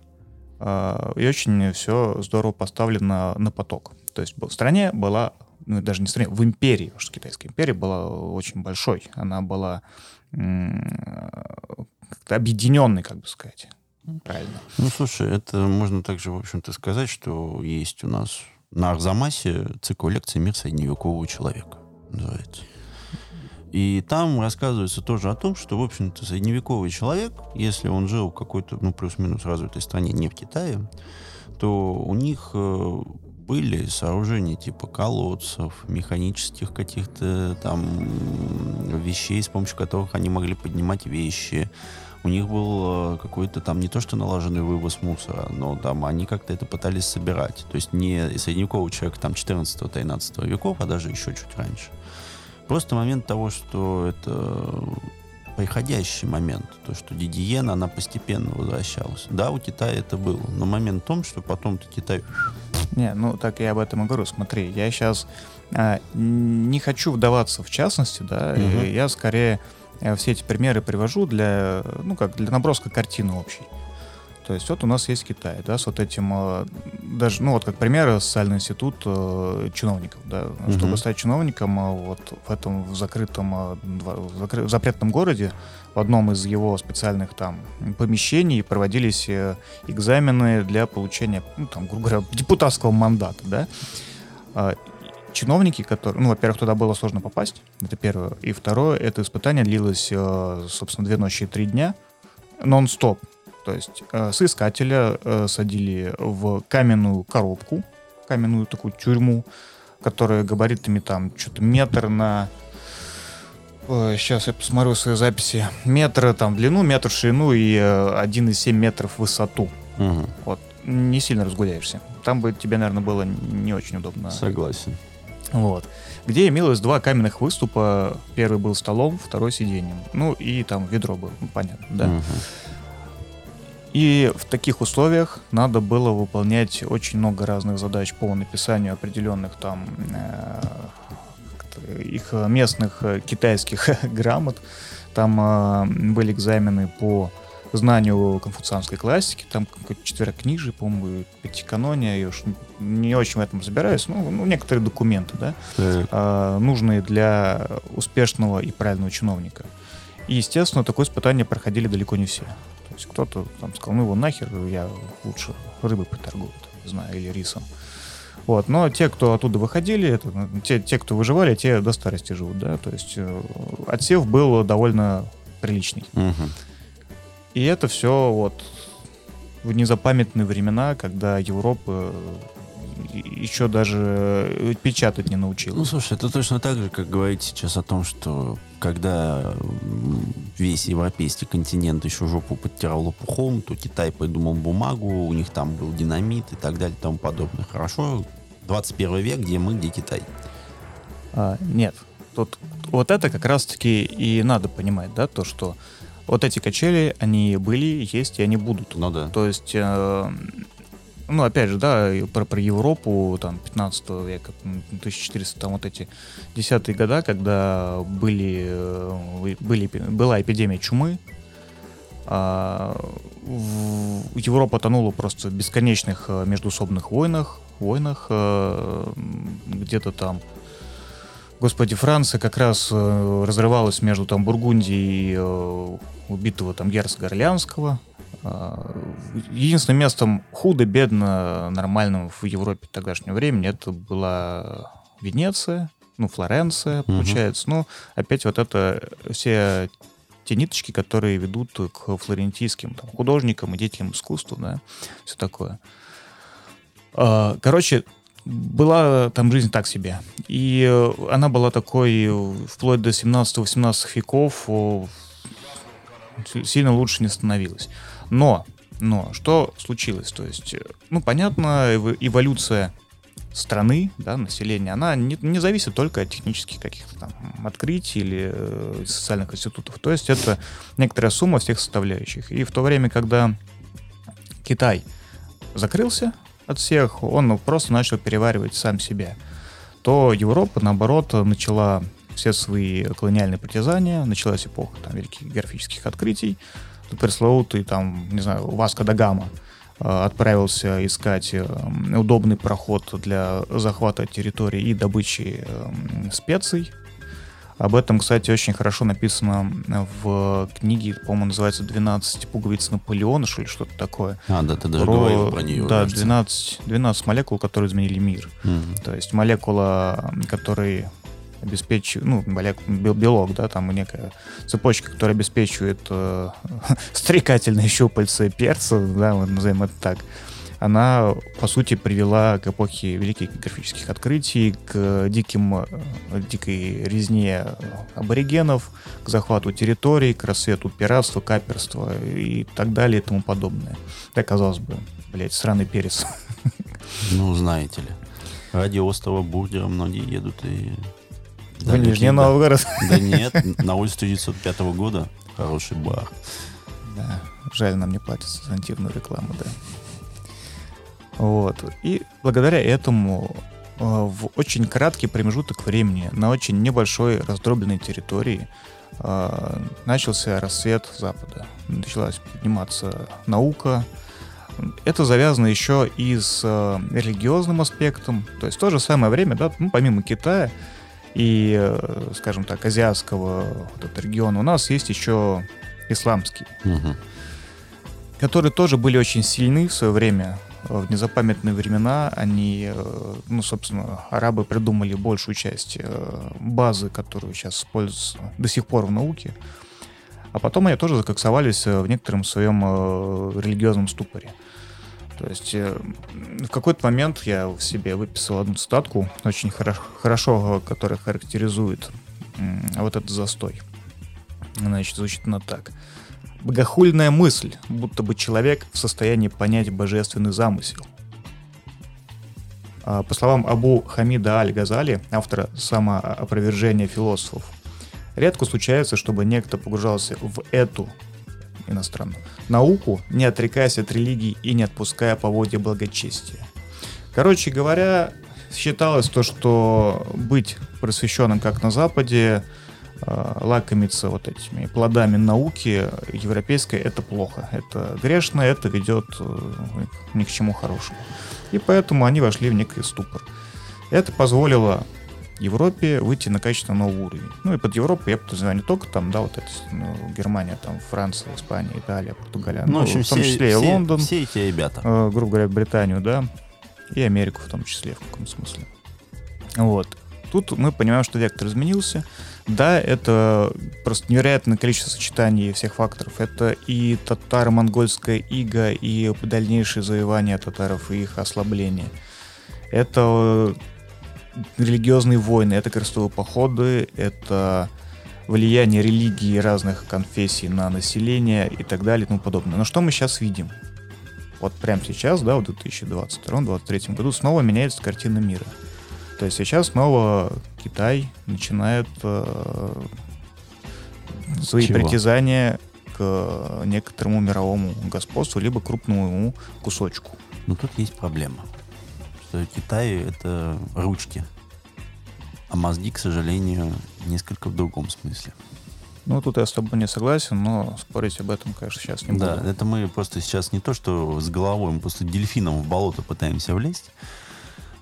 и очень все здорово поставлено на поток. То есть в стране была, ну даже не в стране, в империи, потому что Китайская империя была очень большой. Она была как-то объединенной, как бы сказать. Правильно. Ну, слушай, это можно также, в общем-то, сказать, что есть у нас на Арзамасе цикл лекций «Мир средневекового человека» называется. И там рассказывается тоже о том, что, в общем-то, средневековый человек, если он жил в какой-то, ну, плюс-минус развитой стране, не в Китае, то у них э, были сооружения типа колодцев, механических каких-то там вещей, с помощью которых они могли поднимать вещи, у них был э, какой-то там не то что налаженный вывоз мусора, но там они как-то это пытались собирать. То есть не средневековый человек там 14-13 веков, а даже еще чуть раньше. Просто момент того, что это приходящий момент, то, что Дидиена, она постепенно возвращалась. Да, у Китая это было, но момент в том, что потом-то Китай... Не, ну так я об этом и говорю. Смотри, я сейчас а, не хочу вдаваться в частности, да, угу. я скорее я все эти примеры привожу для, ну, как для наброска картины общей. То есть вот у нас есть Китай, да, с вот этим, э, даже, ну вот как пример, социальный институт э, чиновников, да, угу. чтобы стать чиновником э, вот в этом в закрытом, в, закры, в запретном городе, в одном из его специальных там помещений проводились экзамены для получения, ну там, грубо говоря, депутатского мандата, да. чиновники, которые, ну, во-первых, туда было сложно попасть, это первое, и второе, это испытание длилось, собственно, две ночи и три дня, нон-стоп, то есть э, соискателя э, садили в каменную коробку, каменную такую тюрьму, которая габаритами там что-то метр на Сейчас я посмотрю свои записи. Метр там в длину, метр в ширину и 1,7 метров в высоту. Угу. Вот. Не сильно разгуляешься. Там бы тебе, наверное, было не очень удобно. Согласен. Вот. Где имелось два каменных выступа. Первый был столом, второй сиденьем. Ну и там ведро было, ну, понятно, да. Мгм. И в таких условиях надо было выполнять очень много разных задач по написанию определенных там э, их местных э, китайских *laughs* грамот. Там э, были экзамены по знанию конфуцианской классики, там какой-то четверокнижие, по-моему, пятиканония, я уж не очень в этом разбираюсь, ну, ну некоторые документы, да, а, нужные для успешного и правильного чиновника. И, естественно, такое испытание проходили далеко не все. Есть кто-то там сказал, ну его нахер, я лучше рыбой поторгую, не знаю, или рисом. Вот, но те, кто оттуда выходили, это, ну, те, те, кто выживали, те до старости живут, да, то есть э, отсев был довольно приличный. Мгм. И это все вот в незапамятные времена, когда Европа еще даже э, печатать не Ну, научилась. слушай, это точно так же, как говорить сейчас о том, что когда весь европейский континент еще жопу подтирал лопухом, то Китай придумал бумагу, у них там был динамит и так далее и тому подобное. Хорошо, 21 век, где мы, где Китай. А, нет, тут вот это как раз-таки и надо понимать, да, то, что вот эти качели, они были, есть и они будут. Ну да. То есть, э, ну, опять же, да, про, про Европу, там, 15 века, м, 1400, там, вот эти десятые года, когда были, э, были, была эпидемия чумы, а, в- Европа тонула просто в бесконечных э, междуусобных войнах, войнах, э, где-то там Господи, Франция как раз разрывалась между там Бургундией и убитого там герцога Орлеанского. А, единственным местом худо-бедно нормальным в Европе тогдашнего времени это была Венеция, ну, Флоренция, получается. Ну, опять вот это все те ниточки, которые ведут к флорентийским там, художникам и деятелям искусства, да, все такое. А, Короче, была там жизнь так себе. И э, она была такой э, вплоть до 17-18 веков сильно лучше не становилась. Но, но, что случилось? То есть, э, ну, понятно, эв- эволюция страны, да, населения, она не, не зависит только от технических каких-то там открытий или э, социальных институтов. То есть это некоторая сумма всех составляющих. И в то время, когда Китай закрылся от всех, он просто начал переваривать сам себя, то Европа, наоборот, начала все свои колониальные притязания, началась эпоха там, великих географических открытий, пресловутый там, не знаю, Васко да Гама э, отправился искать э, удобный проход для захвата территории и добычи э, специй. Об этом, кстати, очень хорошо написано в книге, по-моему, называется «12 пуговиц Наполеона», что ли, что-то такое. А, да, ты даже говорил про нее. Да, кажется. 12, 12 молекул, которые изменили мир. Мгм. То есть молекула, который обеспечивает, ну, белок, да, там некая цепочка, которая обеспечивает э, *laughs* стрекательные щупальца перца, да, вот назовем это так, она, по сути, привела к эпохе великих географических открытий, к диким, э, дикой резне аборигенов, к захвату территорий, к рассвету пиратства, каперства и так далее и тому подобное. Да, казалось бы, блядь, сраный перец. *laughs* Ну, знаете ли. Ради острова Бургера многие едут и... В далекие, Нижний да. Новгород. Да нет, на улице 1905 года хороший бар. Да, жаль, нам не платят за нативную рекламу, да. Вот. И благодаря этому э, в очень краткий промежуток времени на очень небольшой раздробленной территории э, начался рассвет Запада. Началась подниматься наука. Это завязано еще и с э, религиозным аспектом. То есть в то же самое время, да, ну, помимо Китая и, э, скажем так, азиатского вот этого региона, у нас есть еще исламский Мгм. которые тоже были очень сильны в свое время э, в незапамятные времена они, э, ну, собственно, арабы придумали большую часть базы, которую сейчас используется до сих пор в науке. А потом они тоже закоксовались в некотором своем религиозном ступоре. То есть в какой-то момент я в себе выписал одну статку, очень хорошо, хорошо которая характеризует вот этот застой. Значит, звучит она так. Богохульная мысль, будто бы человек в состоянии понять божественный замысел. А, по словам Абу Хамида Аль-Газали, автора самоопровержения философов, редко случается, чтобы некто погружался в эту иностранную науку, не отрекаясь от религии и не отпуская поводья благочестия. Короче говоря, считалось то, что быть просвещенным как на Западе, Э, лакомиться вот этими плодами науки европейской, это плохо. Это грешно, это ведет э, ни к чему хорошему. И поэтому они вошли в некий ступор. Это позволило Европе выйти на качественно новый уровень. Ну и под Европу я подразумеваю не только там, да, вот это, ну, Германия, там, Франция, Испания, Италия, Португалия. Ну, ну в, общем, в том числе все, и Лондон. Все эти ребята. Э, грубо говоря, Британию, да, и Америку в том числе, в каком смысле. Вот. Тут мы понимаем, что вектор изменился. Да, это просто невероятное количество сочетаний всех факторов. Это и татаро-монгольская ига, и дальнейшее завоевание татаров и их ослабление. Это религиозные войны, это крестовые походы, это влияние религии разных конфессий на население и так далее и тому подобное. Но что мы сейчас видим? Вот прямо сейчас, да, в 2022-2023 году снова меняется картина мира. То есть сейчас снова Китай начинает э, свои Чего? притязания к некоторому мировому господству, либо крупному кусочку. Но тут есть проблема, что Китай это ручки, а мозги, к сожалению, несколько в другом смысле. Ну, тут я с тобой не согласен, но спорить об этом, конечно, сейчас не буду. Да, это мы просто сейчас не то, что с головой, мы просто дельфином в болото пытаемся влезть,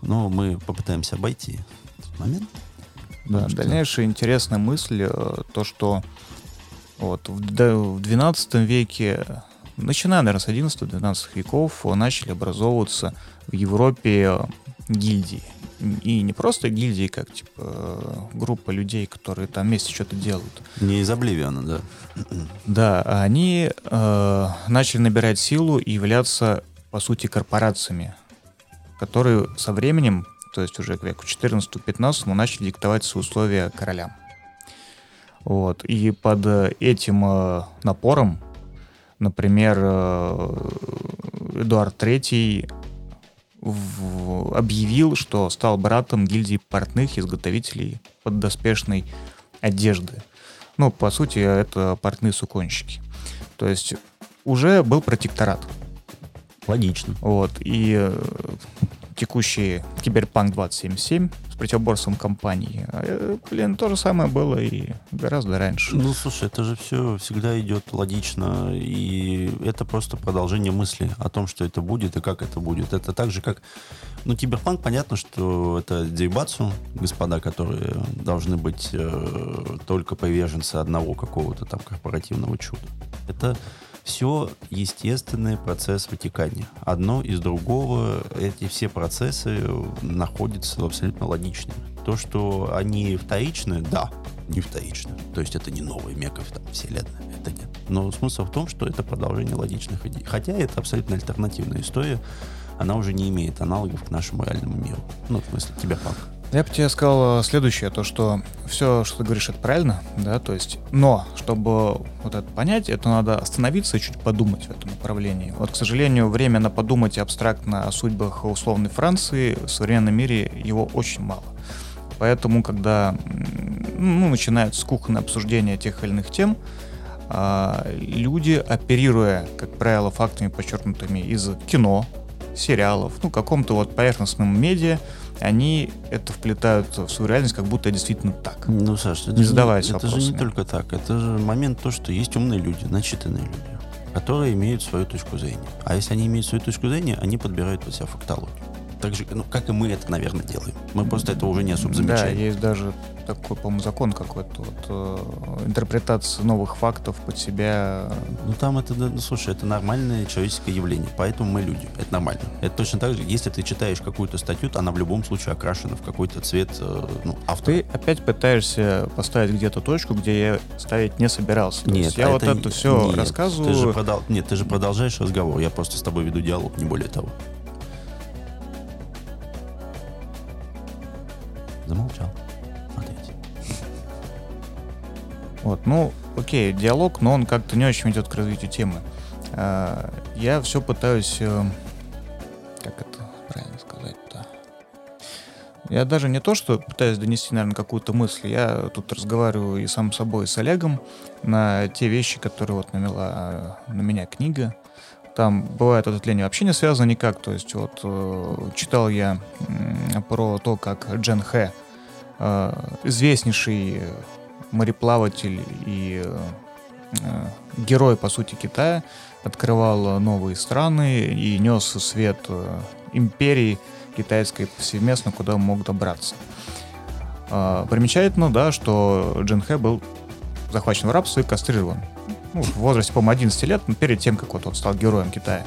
но мы попытаемся обойти этот момент. Да, что... дальнейшая интересная мысль, э, то, что вот в 12 веке, начиная, наверное, с 11-12 веков, начали образовываться в Европе гильдии. И не просто гильдии, как типа группа людей, которые там вместе что-то делают. Не из Обливиана, да. Да, они э, начали набирать силу и являться, по сути, корпорациями которые со временем, то есть уже к веку 14-15, начали диктовать свои условия королям. Вот. И под этим э, напором, например, э, Эдуард III в, объявил, что стал братом гильдии портных изготовителей поддоспешной одежды. Ну, по сути, это портные суконщики. То есть уже был протекторат. Логично. Вот. И э, текущий Киберпанк 2077 с противоборством компании. А, э, блин, то же самое было и гораздо раньше. Ну, слушай, это же все всегда идет логично, и это просто продолжение мысли о том, что это будет и как это будет. Это так же, как... Ну, Киберпанк, понятно, что это дзайбацу, господа, которые должны быть э, только приверженцы одного какого-то там корпоративного чуда. Это все естественный процесс вытекания. Одно из другого, эти все процессы находятся абсолютно логичными. То, что они вторичны, да, не вторичны. То есть это не новый меков там вселенная, это нет. Но смысл в том, что это продолжение логичных идей. Хотя это абсолютно альтернативная история, она уже не имеет аналогов к нашему реальному миру. Ну, в смысле, тебя панк. Я бы тебе сказал э, следующее, то что все, что ты говоришь, это правильно, да, то есть, но, чтобы вот это понять, это надо остановиться и чуть подумать в этом направлении. Вот, к сожалению, время на подумать абстрактно о судьбах условной Франции в современном мире его очень мало. Поэтому, когда ну, начинается кухонное обсуждение тех или иных тем, а, люди, оперируя, как правило, фактами, подчеркнутыми из кино, сериалов, ну, каком-то вот поверхностном медиа, они это вплетают в свою реальность, как будто действительно так. Ну, Саш, это, не задаваясь же, это же не только так. Это же момент то, что есть умные люди, начитанные люди, которые имеют свою точку зрения. А если они имеют свою точку зрения, они подбирают под себя фактологию. Так же, ну, как и мы это, наверное, делаем. Мы просто это уже не особо замечаем. Да, есть даже такой, по-моему, закон какой-то, вот, э, интерпретация новых фактов под себя. Ну, там это, ну, слушай, это нормальное человеческое явление, поэтому мы люди, это нормально. Это точно так же, если ты читаешь какую-то статью, она в любом случае окрашена в какой-то цвет, э, ну, автора. Ты опять пытаешься поставить где-то точку, где я ставить не собирался. То Нет, есть я вот это- это все нет, рассказываю. Ты же продал... Нет, ты же продолжаешь разговор, я просто с тобой веду диалог, не более того. Замолчал. Ответь. Вот, ну, окей, диалог, но он как-то не очень идет к развитию темы. А, Я все пытаюсь... э, Как это правильно сказать-то? Я даже не то, что пытаюсь донести, наверное, какую-то мысль. Я тут разговариваю и сам с собой, и с Олегом на те вещи, которые вот навела э, на меня книга. Там бывает отопление вообще не связано никак. То есть вот э, читал я про то, как Джен Хэ, э, известнейший мореплаватель и э, герой, по сути, Китая, открывал новые страны и нес свет империи китайской повсеместно, куда мог добраться. А, Примечательно, да, что Джин Хэ был захвачен в рабство и кастрирован. Ну, в возрасте, по-моему, 11 лет, ну, перед тем, как вот он стал героем Китая.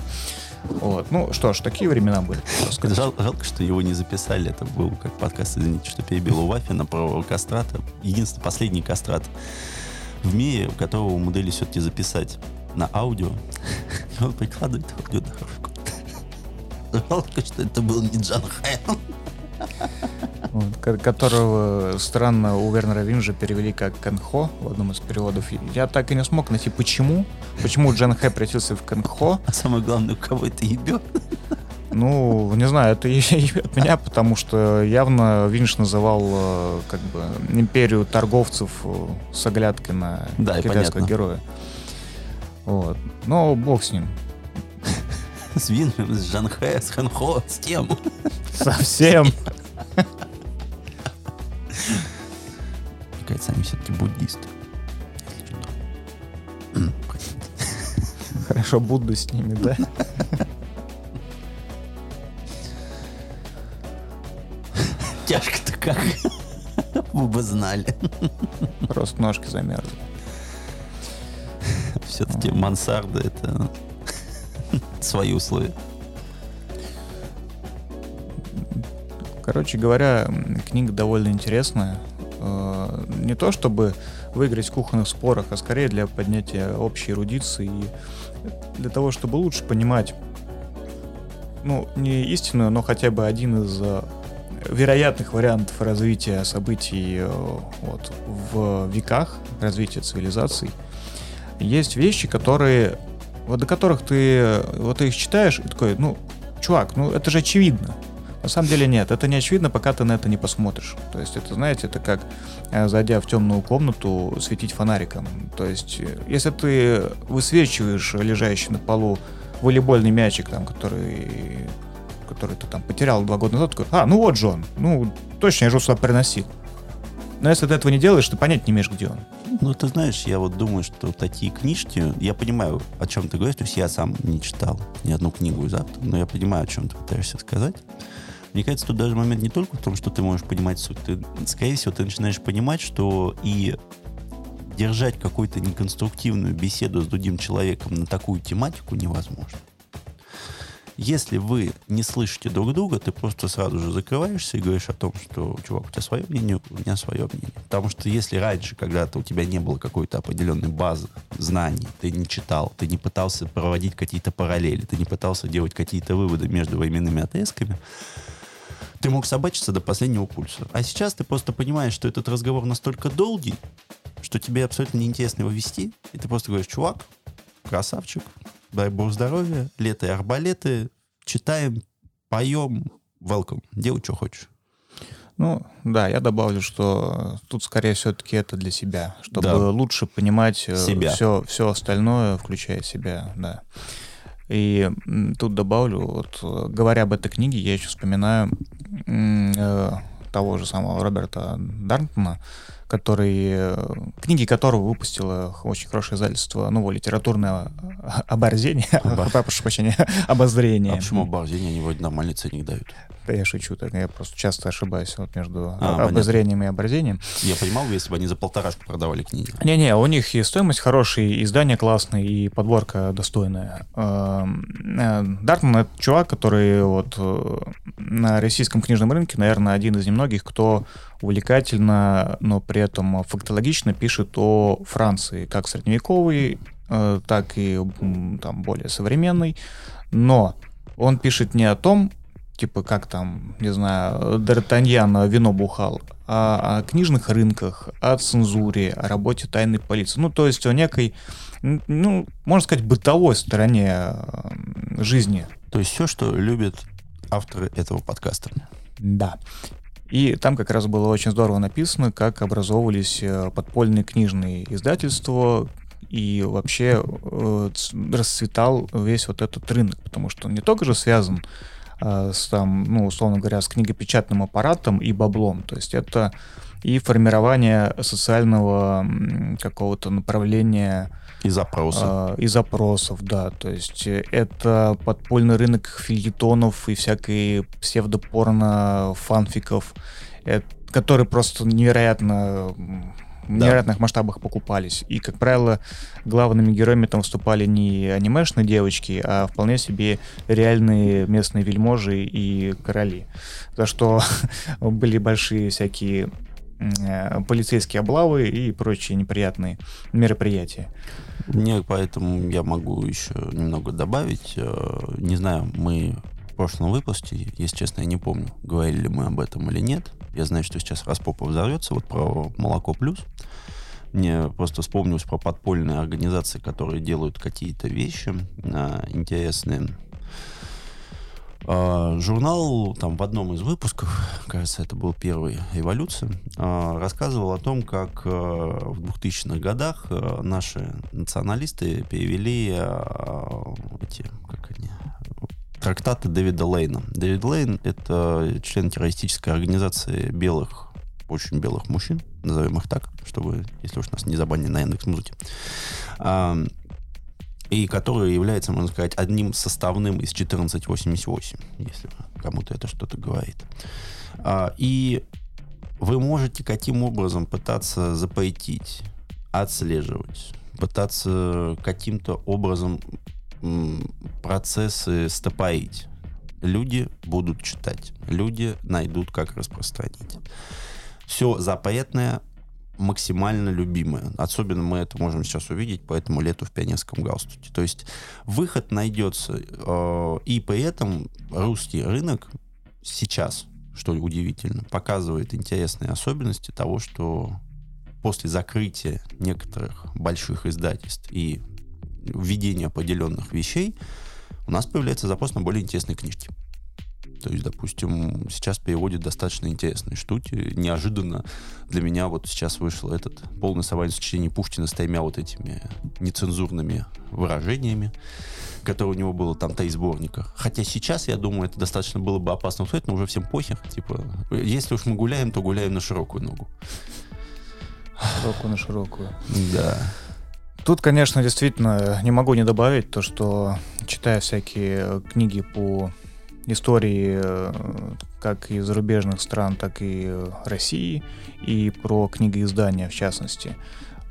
Вот. Ну что ж, такие времена были. *laughs* Жал- жалко, что его не записали. Это был как подкаст, извините, что перебил у Вафина про кастрата. Единственный последний кастрат в мире, которого умудрились все-таки записать на аудио. *laughs* Он прикладывает аудиодорожку. *laughs* Жалко, что это был не Джан Хэ. Вот, которого странно у Вернера Винжа перевели как Кэнхо в одном из переводов. Я так и не смог найти, почему. Почему Джан Хэ превратился в Кэнхо. А самое главное, у кого это ебет. Ну, не знаю, это от меня, потому что явно Винш называл э, как бы империю торговцев э, с оглядкой на Да, китайского понятно. героя. Вот. Но бог с ним. С Винжем, с Джан Хэ, с Хэн Хо, с тем. Совсем. Мне кажется, они все-таки буддисты. Хорошо, Будда с ними, да? Тяжко-то как. Вы бы знали. Просто ножки замерзли. Все-таки мансарда это свои условия. Короче говоря, книга довольно интересная. Э, Не то чтобы выиграть в кухонных спорах, а скорее для поднятия общей эрудиции и для того, чтобы лучше понимать, ну, не истинную, но хотя бы один из э, вероятных вариантов развития событий э, вот, в веках развития цивилизаций. Есть вещи, которые, вот до которых ты, вот их читаешь и такой, ну, чувак, ну это же очевидно. На самом деле нет, это не очевидно, пока ты на это не посмотришь. То есть это, знаете, это как э, зайдя в темную комнату, светить фонариком. То есть э, если ты высвечиваешь лежащий на полу волейбольный мячик, там, который, который ты там потерял два года назад, такой, а, ну вот же он, ну точно, я же сюда приносил. Но если ты этого не делаешь, ты понять не имеешь, где он. Ну, ты знаешь, я вот думаю, что такие книжки, я понимаю, о чем ты говоришь, то есть я сам не читал ни одну книгу из автора, но я понимаю, о чем ты пытаешься сказать. Мне кажется, тут даже момент не только в том, что ты можешь понимать суть, ты, скорее всего, ты начинаешь понимать, что и держать какую-то неконструктивную беседу с другим человеком на такую тематику невозможно. Если вы не слышите друг друга, ты просто сразу же закрываешься и говоришь о том, что, чувак, у тебя свое мнение, у меня свое мнение. Потому что если раньше, когда-то у тебя не было какой-то определенной базы знаний, ты не читал, ты не пытался проводить какие-то параллели, ты не пытался делать какие-то выводы между временными отрезками, ты мог собачиться до последнего пульса. А сейчас ты просто понимаешь, что этот разговор настолько долгий, что тебе абсолютно неинтересно его вести, и ты просто говоришь, чувак, красавчик, дай бог здоровья, лето и арбалеты, читаем, поем, welcome, делай, что хочешь. Ну, да, я добавлю, что тут скорее все-таки это для себя, чтобы Да. лучше понимать Себя. все, все остальное, включая себя, да. И тут добавлю, вот э, говоря об этой книге, я еще вспоминаю э, того же самого Роберта Дарнтона, который, книги которого выпустило очень хорошее издательство нового литературное оборзение, *laughs* прошу прощения, обозрение. А почему обозрение? Они вроде нормальный ценник дают. Да я шучу, так я просто часто ошибаюсь вот между а, обозрением понятно. и оборзением. Я понимал, если бы они за полторашку продавали книги. Не-не, у них и стоимость хорошая, и издание классное, и подборка достойная. Эм, э, Дартман — это чувак, который вот э, на российском книжном рынке, наверное, один из немногих, кто увлекательно, но при этом фактологично пишет о Франции, как средневековой, э, так и там более современной. Но он пишет не о том, типа как там, не знаю, Д'Артаньян вино бухал, а о книжных рынках, о цензуре, о работе тайной полиции. Ну, то есть о некой, ну, можно сказать, бытовой стороне жизни. То есть все, что любят авторы этого подкаста. Да. И там как раз было очень здорово написано, как образовывались э, подпольные книжные издательства, и вообще э, расцветал весь вот этот рынок, потому что он не только же связан Э, с там, ну, условно говоря, с книгопечатным аппаратом и баблом. То есть это и формирование социального какого-то направления и запросов. Э, и запросов, да. То есть это подпольный рынок фильетонов и всякой псевдопорно фанфиков, э, который просто невероятно в да. невероятных масштабах покупались. И, как правило, главными героями там выступали не анимешные девочки, а вполне себе реальные местные вельможи и короли. За что *laughs* были большие всякие э, полицейские облавы и прочие неприятные мероприятия. Мне поэтому я могу еще немного добавить. Э, не знаю, мы в прошлом выпуске, если честно, я не помню, говорили ли мы об этом или нет. Я знаю, что сейчас Распопов взорвется, вот про молоко плюс. Мне просто вспомнилось про подпольные организации, которые делают какие-то вещи а, интересные. А, журнал там в одном из выпусков, кажется, это был первый «Эволюция», а, рассказывал о том, как а, в 2000-х годах наши националисты перевели эти, как они, трактаты Дэвида Лейна. Дэвид Лейн — это член террористической организации белых, очень белых мужчин, назовем их так, чтобы, если уж нас не забанили на Яндекс Музыке. И который является, можно сказать, одним составным из 1488, если кому-то это что-то говорит. А, и вы можете каким образом пытаться запойтить, отслеживать, пытаться каким-то образом процессы стопорить. Люди будут читать, люди найдут, как распространить. Все запретное максимально любимое. Особенно мы это можем сейчас увидеть по этому лету в пионерском галстуке. То есть выход найдется, э, и при этом русский рынок сейчас, что удивительно, показывает интересные особенности того, что после закрытия некоторых больших издательств и введения определенных вещей, у нас появляется запрос на более интересные книжки. То есть, допустим, сейчас переводят достаточно интересные штуки. Неожиданно для меня вот сейчас вышел этот полный совальное сочинение Пушкина с тремя вот этими нецензурными выражениями, которые у него было там три сборника. Хотя сейчас, я думаю, это достаточно было бы опасно услышать, но уже всем похер. Типа, если уж мы гуляем, то гуляем на широкую ногу. Широкую на широкую. Да. Тут, конечно, действительно не могу не добавить то, что читая всякие книги по истории как и зарубежных стран, так и России, и про книгоиздания в частности,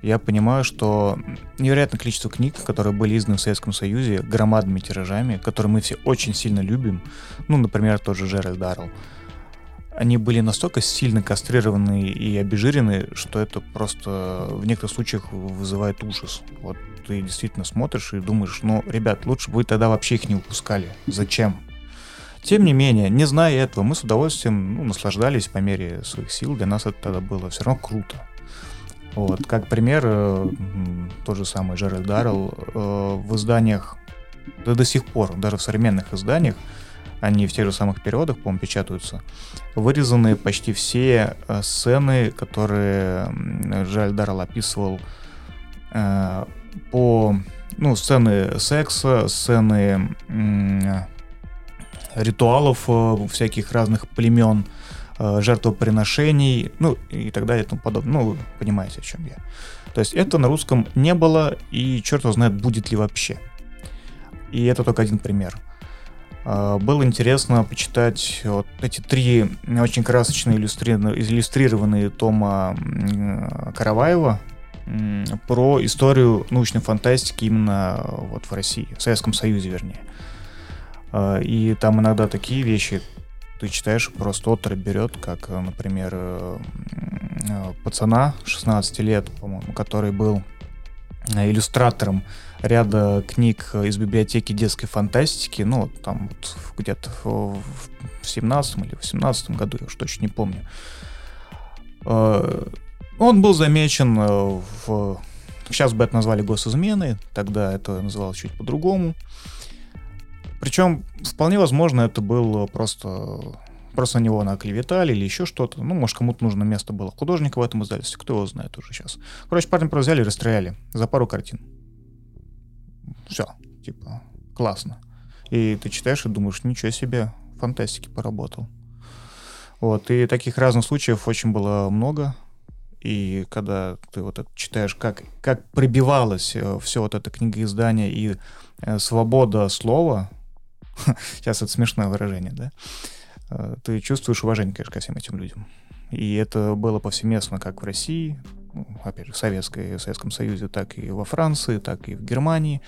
я понимаю, что невероятное количество книг, которые были изданы в Советском Союзе громадными тиражами, которые мы все очень сильно любим, ну, например, тот же Джеральд Даррелл, они были настолько сильно кастрированы и обезжирены, что это просто в некоторых случаях вызывает ужас. Вот ты действительно смотришь и думаешь, ну, ребят, лучше бы вы тогда вообще их не выпускали. Зачем? Тем не менее, не зная этого, мы с удовольствием ну, наслаждались по мере своих сил. Для нас это тогда было все равно круто. Вот, как пример, э, тот же самый Джеральд Даррелл э, в изданиях, да до сих пор, даже в современных изданиях, они в тех же самых переводах, по-моему, печатаются, вырезаны почти все э, сцены, которые Жаль Даррелл описывал э, по, ну, сцены секса, сцены ритуалов э, всяких разных племен, э, жертвоприношений, ну и так далее и тому подобное. Ну, вы понимаете, о чем я. То есть это на русском не было, и черт его знает, будет ли вообще. И это только один пример. Э, было интересно почитать вот эти три очень красочные иллюстрированные, тома Караваева про историю научной фантастики именно вот в России, в Советском Союзе, вернее. Э, и там иногда такие вещи ты читаешь, просто отрыв берет, как, например, э, пацана 16 лет, по-моему, который был иллюстратором ряда книг из библиотеки детской фантастики, ну, там где-то в 17 или 18 году, я уж точно не помню. Э, он был замечен э, в... Сейчас бы это назвали госизменой, тогда это называлось чуть по-другому. Причем, вполне возможно, это был просто... Просто на него наклеветали или еще что-то. Ну, может, кому-то нужно место было художника в этом издательстве, кто его знает уже сейчас. Короче, парня просто взяли и расстреляли за пару картин. Все, типа, классно. И ты читаешь и думаешь, ничего себе, фантастики поработал. Вот, и таких разных случаев очень было много. И когда ты вот это читаешь, как, как пробивалось э, все вот это книгоиздание и э, свобода слова, *laughs* сейчас это смешное выражение, да, э, ты чувствуешь уважение, конечно, ко всем этим людям. И это было повсеместно как в России, ну, опять же, в, Советской, в Советском Союзе, так и во Франции, так и в Германии.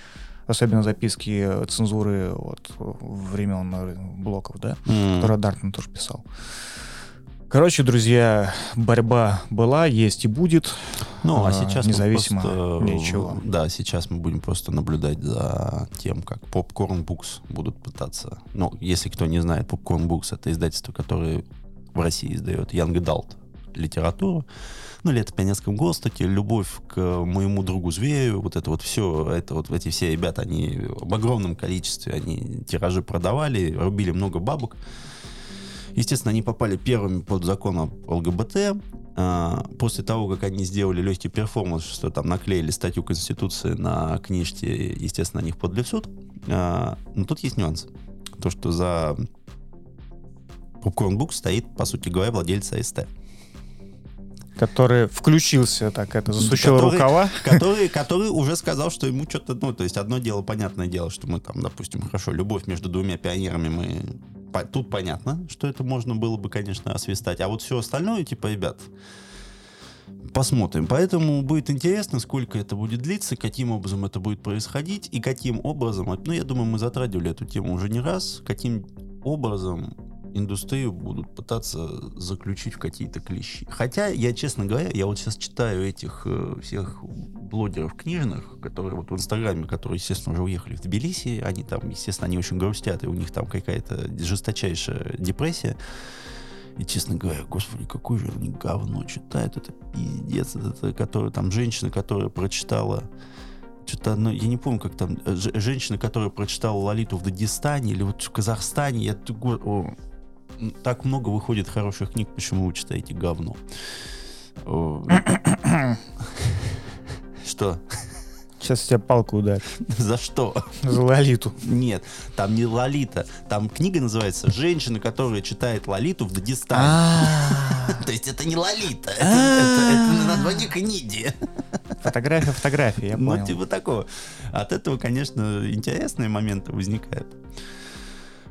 Особенно записки цензуры вот, времен блоков, да, mm. которые Дартман тоже писал. Короче, друзья, борьба была, есть и будет. Ну, а, а сейчас независимо просто, ничего. Да, сейчас мы будем просто наблюдать за тем, как Popcorn Books будут пытаться. Ну, если кто не знает, Popcorn Books это издательство, которое в России издает Young Adult литературу. Ну, лето в пионерском гостаке, любовь к моему другу зверю, вот это вот все, это вот эти все ребята, они в огромном количестве, они тиражи продавали, рубили много бабок. Естественно, они попали первыми под закон об ЛГБТ. А, после того, как они сделали легкий перформанс, что там наклеили статью Конституции на книжке, естественно, на них подали в суд. А, но тут есть нюанс. То, что за Popcorn Book стоит, по сути говоря, владелец АСТ который включился, так это, засучил который, рукава. Который, *laughs* который уже сказал, что ему что-то, ну, то есть одно дело, понятное дело, что мы там, допустим, хорошо, любовь между двумя пионерами мы тут понятно, что это можно было бы, конечно, освистать. А вот все остальное, типа, ребят, посмотрим. Поэтому будет интересно, сколько это будет длиться, каким образом это будет происходить и каким образом, ну, я думаю, мы затрагивали эту тему уже не раз, каким образом индустрию будут пытаться заключить в какие-то клещи. Хотя, я, честно говоря, я вот сейчас читаю этих э, всех блогеров книжных, которые вот в Инстаграме, которые, естественно, уже уехали в Тбилиси, они там, естественно, они очень грустят, и у них там какая-то жесточайшая депрессия. И, честно говоря, господи, какое же они говно читают, это пиздец, это, это там, женщина, которая прочитала что-то одно, я не помню, как там, э, женщина, которая прочитала Лолиту в Дагестане или вот в Казахстане, я, о, так много выходит хороших книг, почему вы читаете говно? Что? Сейчас тебя палку ударят. За что? За Лолиту. Нет, там не Лолита. Там книга называется «Женщина, которая читает Лолиту в Дагестане». А. То есть это не Лолита. Это название книги. Фотография, фотография, я понял. Ну, типа такого. От этого, конечно, интересные моменты возникают.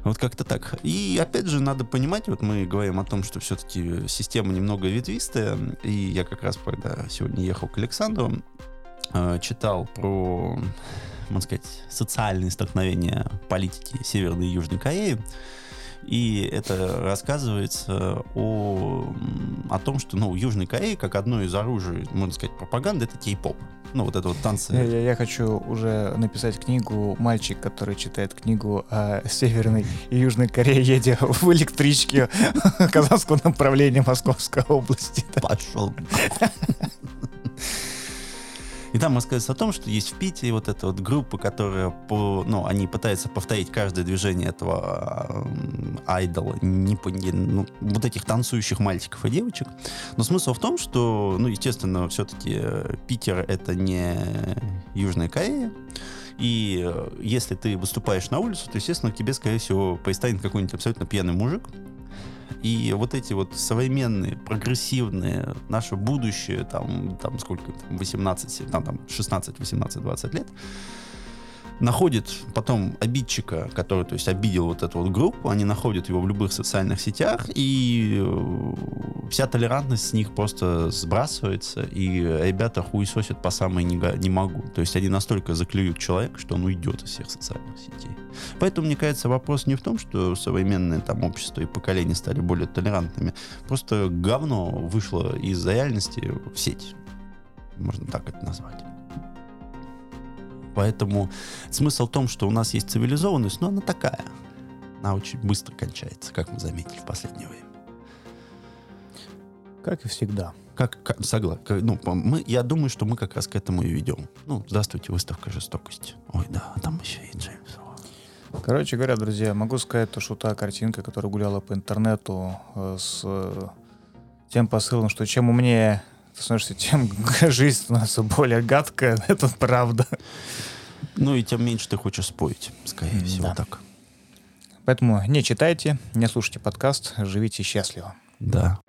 Вот как-то так. И опять же, надо понимать, вот мы говорим о том, что все-таки система немного ветвистая, и я как раз, когда сегодня ехал к Александру, э, читал про, можно сказать, социальные столкновения политики Северной и Южной Кореи, и это рассказывается о, о том, что ну, Южной Кореи, как одно из оружий, можно сказать, пропаганды, это кей-поп. Ну, вот это вот танцы. Я, я, я хочу уже написать книгу «Мальчик, который читает книгу о Северной и Южной Корее, едя в электричке *laughs* Казанского направления Московской области». Пошел. *laughs* И там рассказывается о том, что есть в Питере вот эта вот группа, которая, по, ну, они пытаются повторить каждое движение этого айдола, не, не, ну, вот этих танцующих мальчиков и девочек. Но смысл в том, что, ну, естественно, все-таки Питер — это не Южная Корея, и э, если ты выступаешь на улицу, то, естественно, к тебе, скорее всего, пристанет какой-нибудь абсолютно пьяный мужик, И вот эти вот современные, прогрессивные, наше будущее, там, там сколько, 18, там, там 16, 18, 20 лет, находит потом обидчика, который, то есть, обидел вот эту вот группу, они находят его в любых социальных сетях, и э, вся толерантность с них просто сбрасывается, и ребята хуесосят по самой не, не могу. То есть они настолько заклюют человека, что он уйдет из всех социальных сетей. Поэтому, мне кажется, вопрос не в том, что современное там общество и поколения стали более толерантными. Просто говно вышло из реальности в сеть. Можно так это назвать. Поэтому смысл в том, что у нас есть цивилизованность, но она такая. Она очень быстро кончается, как мы заметили в последнее время. Как и всегда. Как, как согласен. Ну, мы, я думаю, что мы как раз к этому и ведем. Ну, здравствуйте, выставка жестокости. Ой, да, а там еще и Джеймс. Короче говоря, друзья, могу сказать, то, что та картинка, которая гуляла по интернету э, с э, тем посылом, что чем умнее ты становишься, тем жизнь становится более гадкая, *laughs* это правда. Ну и тем меньше ты хочешь спорить, скорее mm, всего, да. так. Поэтому не читайте, не слушайте подкаст, живите счастливо. Да.